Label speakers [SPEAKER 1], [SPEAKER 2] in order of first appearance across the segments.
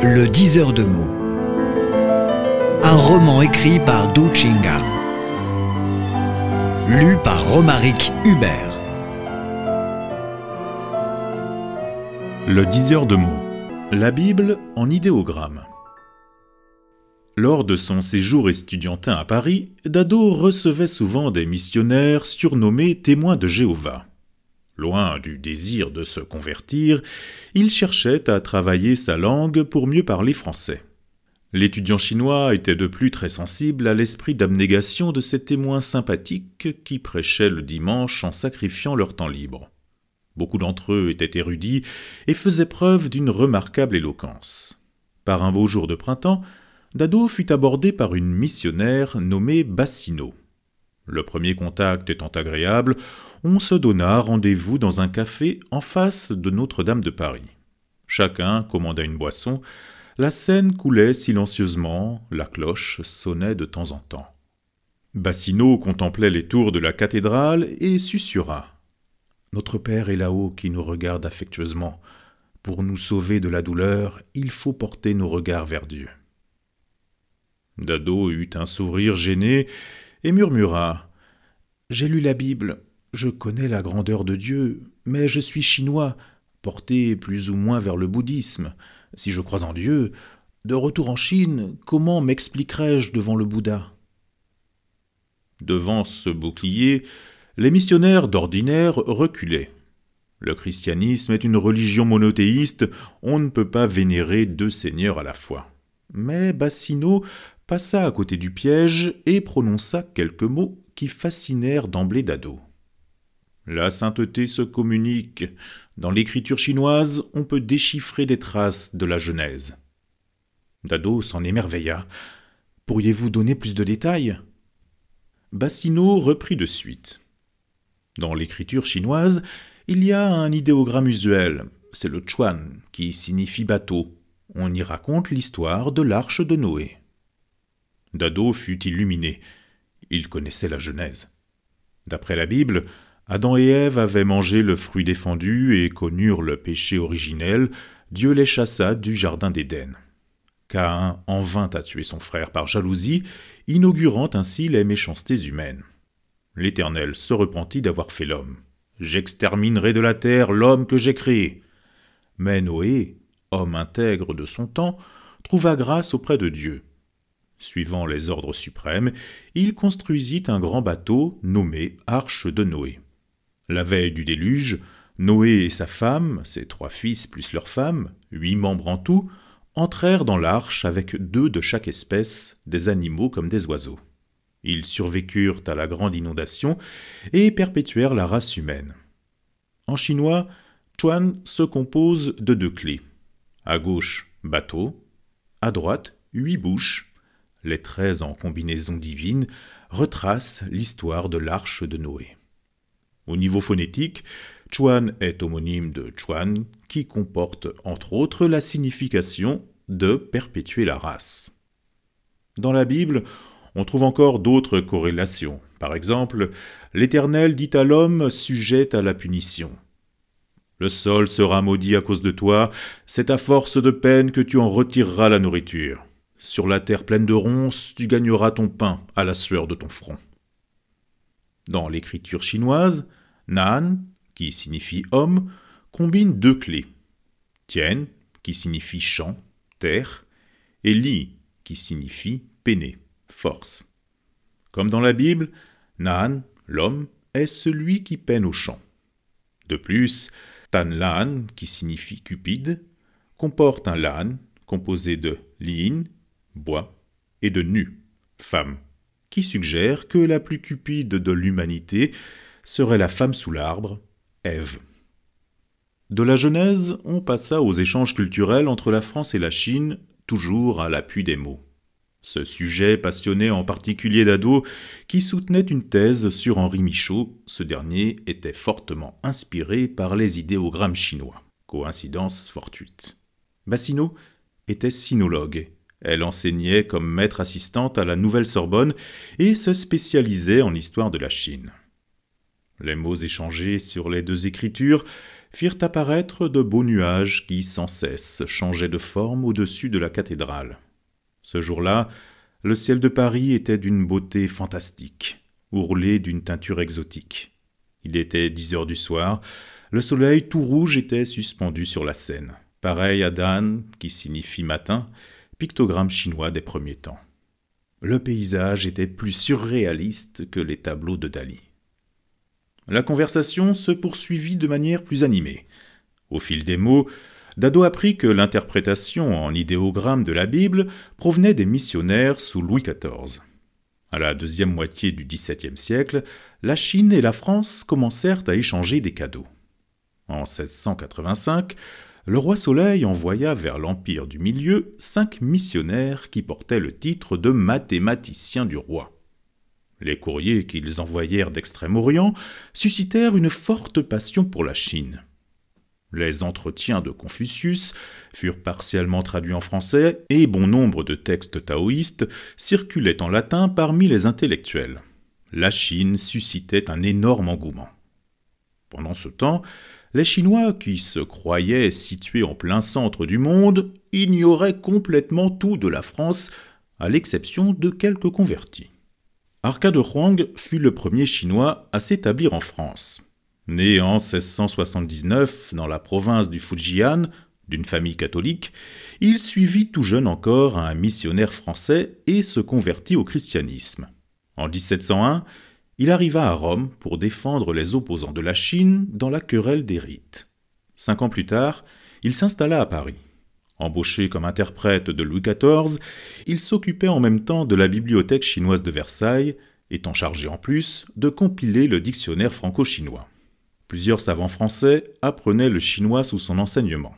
[SPEAKER 1] Le diseur de mots. Un roman écrit par Du Chinga. Lu par Romaric Hubert.
[SPEAKER 2] Le diseur de mots. La Bible en idéogramme. Lors de son séjour estudiantin à Paris, Dado recevait souvent des missionnaires surnommés témoins de Jéhovah. Loin du désir de se convertir, il cherchait à travailler sa langue pour mieux parler français. L'étudiant chinois était de plus très sensible à l'esprit d'abnégation de ces témoins sympathiques qui prêchaient le dimanche en sacrifiant leur temps libre. Beaucoup d'entre eux étaient érudits et faisaient preuve d'une remarquable éloquence. Par un beau jour de printemps, Dado fut abordé par une missionnaire nommée Bassino. Le premier contact étant agréable, on se donna rendez-vous dans un café en face de Notre-Dame de Paris. Chacun commanda une boisson, la scène coulait silencieusement, la cloche sonnait de temps en temps. Bassino contemplait les tours de la cathédrale et susurra. Notre Père est là-haut qui nous regarde affectueusement. Pour nous sauver de la douleur, il faut porter nos regards vers Dieu. Dado eut un sourire gêné et murmura. J'ai lu la Bible, je connais la grandeur de Dieu, mais je suis chinois, porté plus ou moins vers le bouddhisme. Si je crois en Dieu, de retour en Chine, comment m'expliquerai-je devant le Bouddha? Devant ce bouclier, les missionnaires d'ordinaire reculaient. Le christianisme est une religion monothéiste, on ne peut pas vénérer deux seigneurs à la fois. Mais Bassino passa à côté du piège et prononça quelques mots qui fascinèrent d'emblée Dado. La sainteté se communique. Dans l'écriture chinoise, on peut déchiffrer des traces de la Genèse. Dado s'en émerveilla. Pourriez-vous donner plus de détails? Bassino reprit de suite. Dans l'écriture chinoise, il y a un idéogramme usuel, c'est le chuan, qui signifie bateau. On y raconte l'histoire de l'arche de Noé. Dado fut illuminé. Il connaissait la Genèse. D'après la Bible, Adam et Ève avaient mangé le fruit défendu et connurent le péché originel, Dieu les chassa du jardin d'Éden. Caïn en vint à tuer son frère par jalousie, inaugurant ainsi les méchancetés humaines. L'Éternel se repentit d'avoir fait l'homme. J'exterminerai de la terre l'homme que j'ai créé. Mais Noé, homme intègre de son temps, trouva grâce auprès de Dieu. Suivant les ordres suprêmes, il construisit un grand bateau nommé Arche de Noé. La veille du déluge, Noé et sa femme, ses trois fils plus leur femme, huit membres en tout, entrèrent dans l'arche avec deux de chaque espèce, des animaux comme des oiseaux. Ils survécurent à la grande inondation et perpétuèrent la race humaine. En chinois, Chuan se compose de deux clés. À gauche, bateau, à droite, huit bouches. Les traits en combinaison divine retracent l'histoire de l'arche de Noé. Au niveau phonétique, Chuan est homonyme de Chuan, qui comporte entre autres la signification de perpétuer la race. Dans la Bible, on trouve encore d'autres corrélations. Par exemple, l'Éternel dit à l'homme sujet à la punition. Le sol sera maudit à cause de toi, c'est à force de peine que tu en retireras la nourriture. Sur la terre pleine de ronces, tu gagneras ton pain à la sueur de ton front. Dans l'écriture chinoise, Nan, qui signifie homme, combine deux clés. Tien, qui signifie champ, terre, et Li, qui signifie peiner, force. Comme dans la Bible, Nan, l'homme, est celui qui peine au champ. De plus, Tan Lan, qui signifie cupide, comporte un Lan composé de Lin, bois, et de Nu, femme, qui suggère que la plus cupide de l'humanité serait la femme sous l'arbre, Ève. De la Genèse, on passa aux échanges culturels entre la France et la Chine, toujours à l'appui des mots. Ce sujet passionnait en particulier Dado, qui soutenait une thèse sur Henri Michaud. Ce dernier était fortement inspiré par les idéogrammes chinois. Coïncidence fortuite. Bassino était sinologue. Elle enseignait comme maître assistante à la Nouvelle Sorbonne et se spécialisait en histoire de la Chine. Les mots échangés sur les deux écritures firent apparaître de beaux nuages qui sans cesse changeaient de forme au-dessus de la cathédrale. Ce jour-là, le ciel de Paris était d'une beauté fantastique, ourlé d'une teinture exotique. Il était dix heures du soir, le soleil tout rouge était suspendu sur la Seine, pareil à Dan, qui signifie matin, pictogramme chinois des premiers temps. Le paysage était plus surréaliste que les tableaux de Dali. La conversation se poursuivit de manière plus animée. Au fil des mots, Dado apprit que l'interprétation en idéogramme de la Bible provenait des missionnaires sous Louis XIV. À la deuxième moitié du XVIIe siècle, la Chine et la France commencèrent à échanger des cadeaux. En 1685, le roi Soleil envoya vers l'Empire du Milieu cinq missionnaires qui portaient le titre de mathématiciens du roi. Les courriers qu'ils envoyèrent d'Extrême-Orient suscitèrent une forte passion pour la Chine. Les entretiens de Confucius furent partiellement traduits en français et bon nombre de textes taoïstes circulaient en latin parmi les intellectuels. La Chine suscitait un énorme engouement. Pendant ce temps, les Chinois, qui se croyaient situés en plein centre du monde, ignoraient complètement tout de la France, à l'exception de quelques convertis. Arcade Huang fut le premier Chinois à s'établir en France. Né en 1679 dans la province du Fujian, d'une famille catholique, il suivit tout jeune encore un missionnaire français et se convertit au christianisme. En 1701, il arriva à Rome pour défendre les opposants de la Chine dans la querelle des rites. Cinq ans plus tard, il s'installa à Paris. Embauché comme interprète de Louis XIV, il s'occupait en même temps de la bibliothèque chinoise de Versailles, étant chargé en plus de compiler le dictionnaire franco-chinois. Plusieurs savants français apprenaient le chinois sous son enseignement.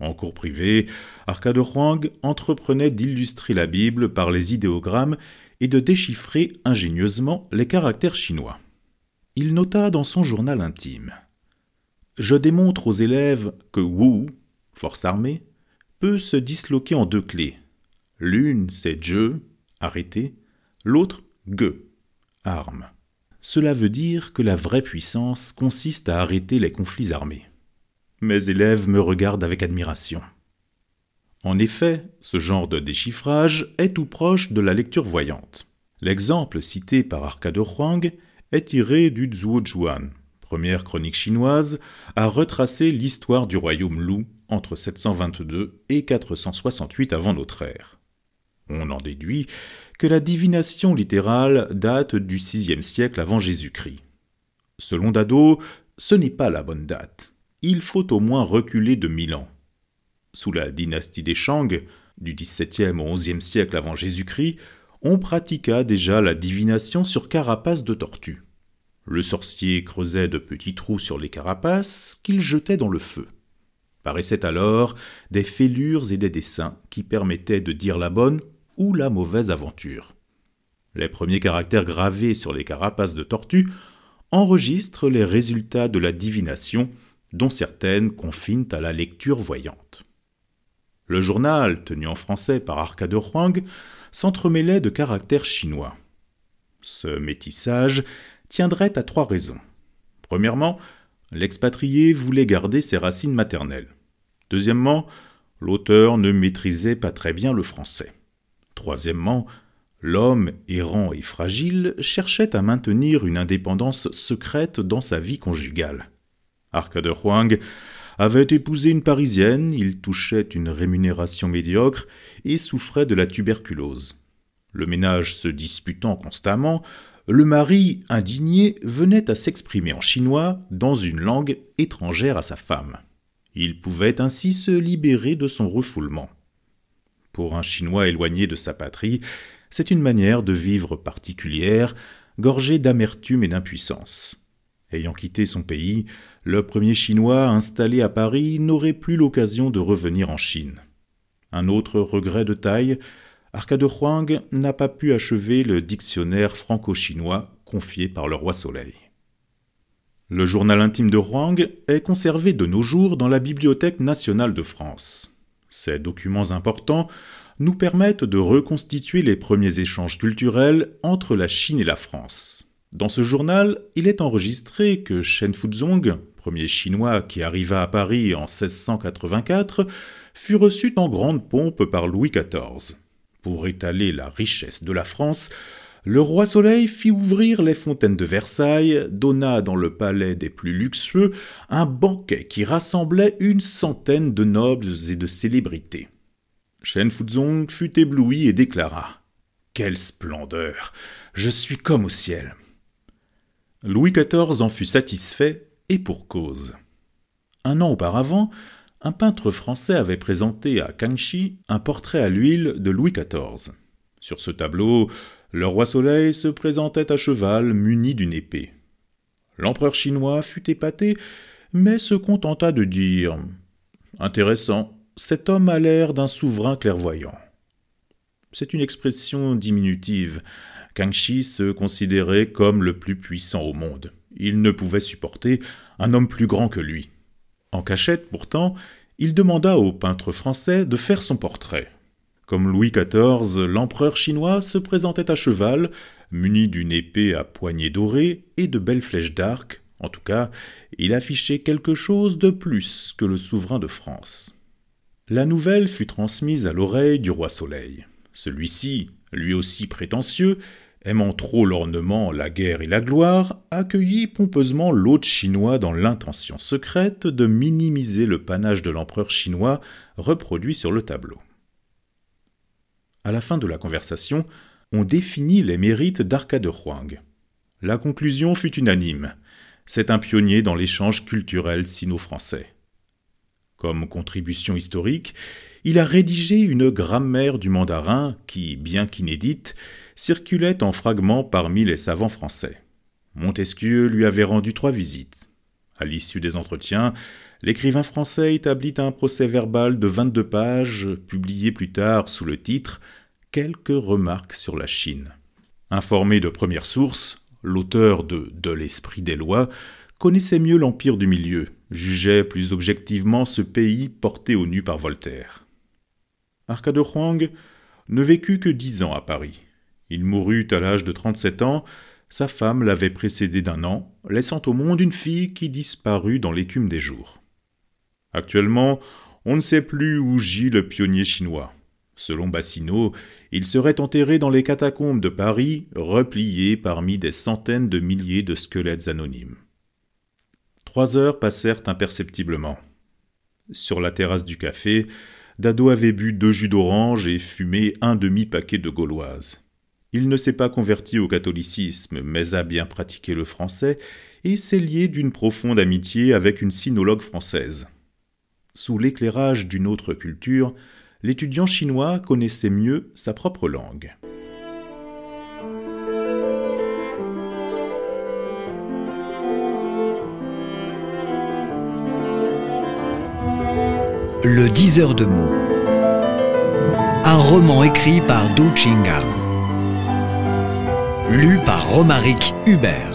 [SPEAKER 2] En cours privé, Arcade Huang entreprenait d'illustrer la Bible par les idéogrammes et de déchiffrer ingénieusement les caractères chinois. Il nota dans son journal intime Je démontre aux élèves que Wu, force armée, peut se disloquer en deux clés. L'une, c'est je, arrêté, l'autre, ge, arme. Cela veut dire que la vraie puissance consiste à arrêter les conflits armés. Mes élèves me regardent avec admiration. En effet, ce genre de déchiffrage est tout proche de la lecture voyante. L'exemple cité par Arcade Huang est tiré du Zhuojuan, première chronique chinoise à retracer l'histoire du royaume Lu entre 722 et 468 avant notre ère. On en déduit que la divination littérale date du VIe siècle avant Jésus-Christ. Selon Dado, ce n'est pas la bonne date. Il faut au moins reculer de mille ans. Sous la dynastie des Shang, du XVIIe au XIe siècle avant Jésus-Christ, on pratiqua déjà la divination sur carapaces de tortues. Le sorcier creusait de petits trous sur les carapaces qu'il jetait dans le feu. Paraissaient alors des fêlures et des dessins qui permettaient de dire la bonne ou la mauvaise aventure. Les premiers caractères gravés sur les carapaces de tortues enregistrent les résultats de la divination, dont certaines confinent à la lecture voyante. Le journal, tenu en français par Arcade Huang, s'entremêlait de caractères chinois. Ce métissage tiendrait à trois raisons. Premièrement, l'expatrié voulait garder ses racines maternelles. Deuxièmement, l'auteur ne maîtrisait pas très bien le français. Troisièmement, l'homme errant et fragile cherchait à maintenir une indépendance secrète dans sa vie conjugale. Arcade Huang avait épousé une Parisienne, il touchait une rémunération médiocre et souffrait de la tuberculose. Le ménage se disputant constamment, le mari, indigné, venait à s'exprimer en chinois dans une langue étrangère à sa femme. Il pouvait ainsi se libérer de son refoulement. Pour un Chinois éloigné de sa patrie, c'est une manière de vivre particulière, gorgée d'amertume et d'impuissance. Ayant quitté son pays, le premier Chinois installé à Paris n'aurait plus l'occasion de revenir en Chine. Un autre regret de taille, Arcade Huang n'a pas pu achever le dictionnaire franco-chinois confié par le roi Soleil. Le journal intime de Huang est conservé de nos jours dans la Bibliothèque nationale de France. Ces documents importants nous permettent de reconstituer les premiers échanges culturels entre la Chine et la France. Dans ce journal, il est enregistré que Shen Fuzong, premier Chinois qui arriva à Paris en 1684, fut reçu en grande pompe par Louis XIV. Pour étaler la richesse de la France, le roi Soleil fit ouvrir les fontaines de Versailles, donna dans le palais des plus luxueux un banquet qui rassemblait une centaine de nobles et de célébrités. Shen Fuzong fut ébloui et déclara Quelle splendeur Je suis comme au ciel Louis XIV en fut satisfait, et pour cause. Un an auparavant, un peintre français avait présenté à Kangxi un portrait à l'huile de Louis XIV. Sur ce tableau, le roi Soleil se présentait à cheval muni d'une épée. L'empereur chinois fut épaté, mais se contenta de dire Intéressant, cet homme a l'air d'un souverain clairvoyant. C'est une expression diminutive. Kangxi se considérait comme le plus puissant au monde. Il ne pouvait supporter un homme plus grand que lui. En cachette, pourtant, il demanda au peintre français de faire son portrait. Comme Louis XIV, l'empereur chinois se présentait à cheval, muni d'une épée à poignée dorée et de belles flèches d'arc. En tout cas, il affichait quelque chose de plus que le souverain de France. La nouvelle fut transmise à l'oreille du roi Soleil. Celui-ci, lui aussi prétentieux, aimant trop l'ornement, la guerre et la gloire, accueillit pompeusement l'hôte chinois dans l'intention secrète de minimiser le panache de l'empereur chinois reproduit sur le tableau. À la fin de la conversation, on définit les mérites d'Arcade Huang. La conclusion fut unanime. C'est un pionnier dans l'échange culturel sino-français. Comme contribution historique, il a rédigé une grammaire du mandarin qui, bien qu'inédite, circulait en fragments parmi les savants français. Montesquieu lui avait rendu trois visites. À l'issue des entretiens, l'écrivain français établit un procès-verbal de 22 pages, publié plus tard sous le titre Quelques remarques sur la Chine. Informé de première source, l'auteur de De l'esprit des lois connaissait mieux l'Empire du Milieu, jugeait plus objectivement ce pays porté au nu par Voltaire. Arcade Huang ne vécut que dix ans à Paris. Il mourut à l'âge de 37 ans, sa femme l'avait précédé d'un an, laissant au monde une fille qui disparut dans l'écume des jours. Actuellement, on ne sait plus où gît le pionnier chinois. Selon Bassino, il serait enterré dans les catacombes de Paris, replié parmi des centaines de milliers de squelettes anonymes. Trois heures passèrent imperceptiblement. Sur la terrasse du café, Dado avait bu deux jus d'orange et fumé un demi-paquet de gauloises. Il ne s'est pas converti au catholicisme, mais a bien pratiqué le français et s'est lié d'une profonde amitié avec une sinologue française. Sous l'éclairage d'une autre culture, l'étudiant chinois connaissait mieux sa propre langue.
[SPEAKER 1] Le 10 heures de mots. Un roman écrit par Du Chingal lu par Romaric Hubert.